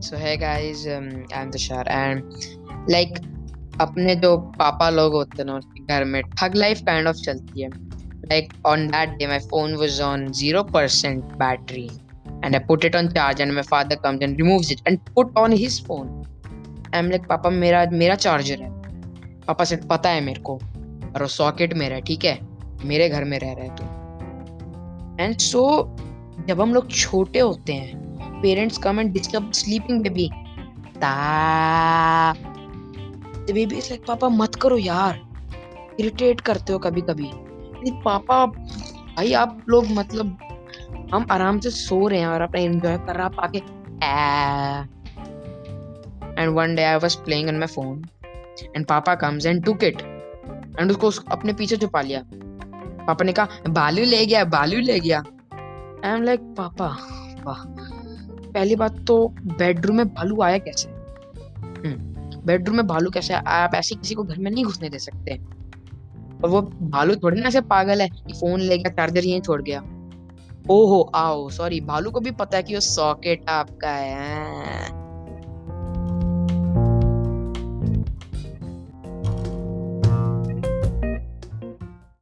So hey guys I am Tushar and like अपने जो पापा लोग होते हैं ना उसके घर में ठग लाइफ काइंड ऑफ़ चलती है। Like on that day my phone was on 0% battery and I put it on charge and my father comes and removes it and put on his phone. I'm like, पापा, मेरा मेरा charger है। पापा से पता है मेरे को और वो सॉकेट मेरा है ठीक है? मेरे घर में रह रहे तू। एंड सो जब हम लोग छोटे होते हैं parents come and disturb sleeping baby ता। बेबी इज़ लाइक पापा, मत करो यार। इरिटेट करते हो कभी कभी पापा, भाई, आप लोग मतलब हम आराम से सो रहे हैं और अपना एंजॉय कर रहा पाके and one day I was playing on my phone and पापा comes and took it and उसको अपने पीछे छुपा लिया। पापा ने कहा, बालू ले गया, बालू ले गया। आई एम लाइक पापा वाह। पहली बात तो बेडरूम में भालू आया कैसे? बेडरूम में भालू कैसे? आप ऐसे किसी को घर में नहीं घुसने दे सकते। और वो भालू थोड़ी ना ऐसे पागल है कि फ़ोन ले गया चार्जर यहीं छोड़ गया। ओहो आओ सॉरी भालू को भी पता है कि वो सॉकेट आपका है।